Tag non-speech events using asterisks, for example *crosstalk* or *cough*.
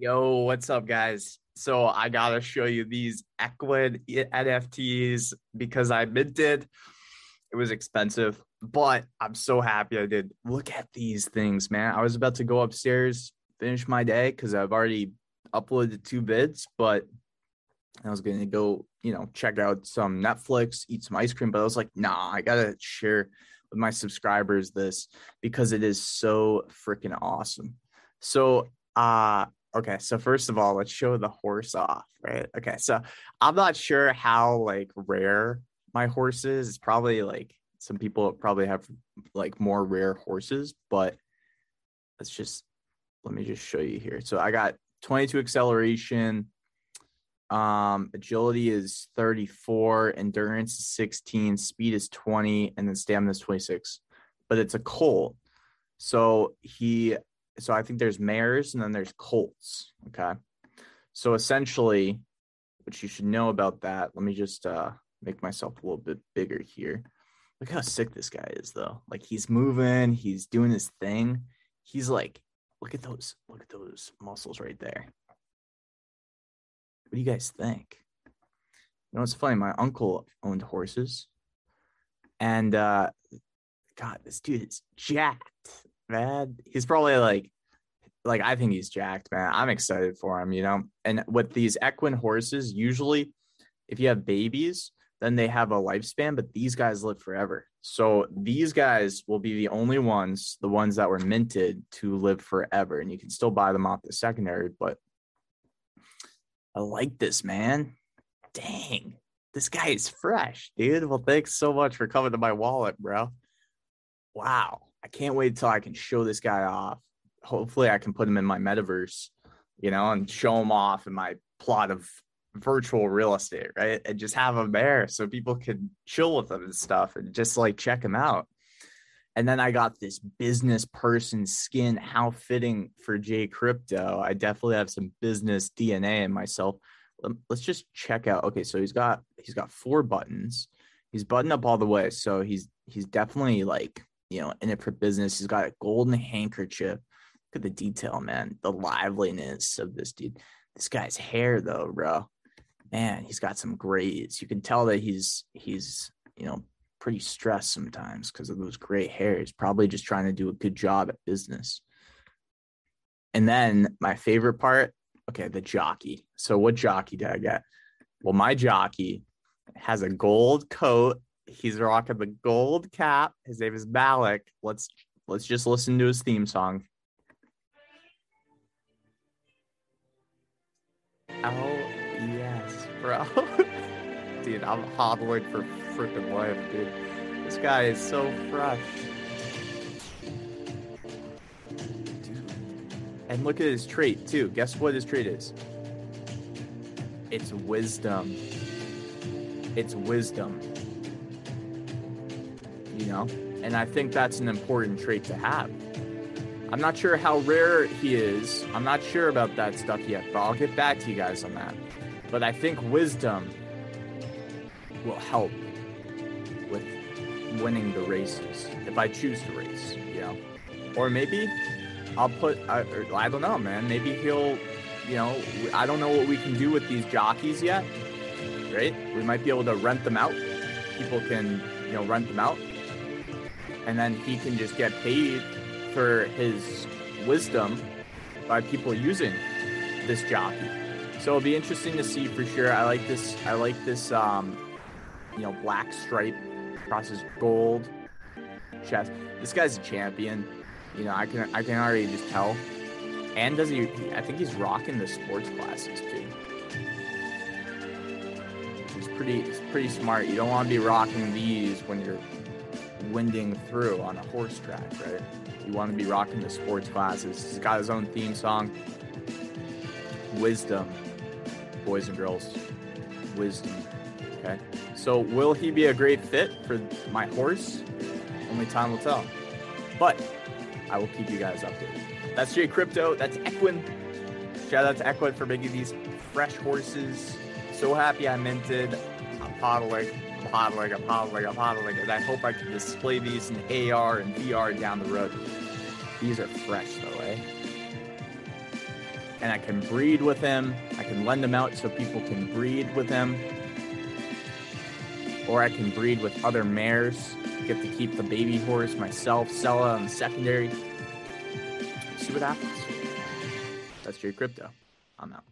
Yo, what's up, guys? So I gotta show you these Equin NFTs because I minted. It was expensive, but I'm so happy I did. Look at these things, man. I was about to go upstairs, finish my day because I've already uploaded two bids, but I was gonna go, you know, check out some Netflix, eat some ice cream. But I was like, nah, I gotta share with my subscribers this because it is so freaking awesome. So uh Okay, so first of all, let's show the horse off, right? Okay, so I'm not sure how like rare my horse is. It's probably like some people probably have like more rare horses, but let's just let me just show you here. So I got 22 acceleration, um, agility is 34, endurance is 16, speed is 20, and then stamina is 26. But it's a colt. So he so I think there's mares and then there's colts. Okay. So essentially, what you should know about that, let me just uh, make myself a little bit bigger here. Look how sick this guy is, though. Like he's moving, he's doing his thing. He's like, look at those, look at those muscles right there. What do you guys think? You know, it's funny. My uncle owned horses, and uh, God, this dude is jacked man. He's probably like, like I think he's jacked, man. I'm excited for him, you know. And with these equine horses, usually, if you have babies, then they have a lifespan, but these guys live forever. So these guys will be the only ones, the ones that were minted to live forever. And you can still buy them off the secondary, but I like this, man. Dang, this guy is fresh, dude. Well, thanks so much for coming to my wallet, bro. Wow. I can't wait until I can show this guy off. Hopefully, I can put him in my metaverse, you know, and show him off in my plot of virtual real estate, right? And just have him there so people can chill with him and stuff and just like check him out. And then I got this business person skin. How fitting for J Crypto. I definitely have some business DNA in myself. Let's just check out. Okay, so he's got he's got four buttons. He's buttoned up all the way, so he's he's definitely like you know, in it for business. He's got a golden handkerchief. Look at the detail, man. The liveliness of this dude. This guy's hair, though, bro. Man, he's got some grays. You can tell that he's he's you know pretty stressed sometimes because of those gray hairs. Probably just trying to do a good job at business. And then my favorite part, okay, the jockey. So what jockey did I get? Well, my jockey has a gold coat he's rocking the gold cap. His name is Malik. Let's let's just listen to his theme song. Oh yes, bro. *laughs* dude, I'm hodling for freaking life, dude. This guy is so fresh. And look at his trait too. Guess what his trait is? It's wisdom. It's wisdom you know? And I think that's an important trait to have. I'm not sure how rare he is. I'm not sure about that stuff yet, but I'll get back to you guys on that. But I think wisdom will help with winning the races if I choose to race, you know? Or maybe I'll put, I, I don't know, man. Maybe he'll, you know, I don't know what we can do with these jockeys yet, right? We might be able to rent them out. People can, you know, rent them out and then he can just get paid for his wisdom by people using this jockey. So it'll be interesting to see for sure. I like this. I like this. Um, you know, black stripe across his gold chest. This guy's a champion. You know, I can I can already just tell. And does he? I think he's rocking the sports classes too. He's pretty. He's pretty smart. You don't want to be rocking these when you're winding through on a horse track, right? You want to be rocking the sports classes. He's got his own theme song. Wisdom, boys and girls. Wisdom. Okay. So will he be a great fit for my horse? Only time will tell. But I will keep you guys updated. That's Jay Crypto. That's Equin. Shout out to Equin for making these fresh horses. So happy I minted. I'm hodling. And I hope I can display these in AR and VR down the road. These are fresh though, eh? and I can breed with them. I can lend them out so people can breed with them. Or I can breed with other mares. Get to keep the baby horse myself, sell it on secondary. See what happens. That's Jay Crypto. I'm out.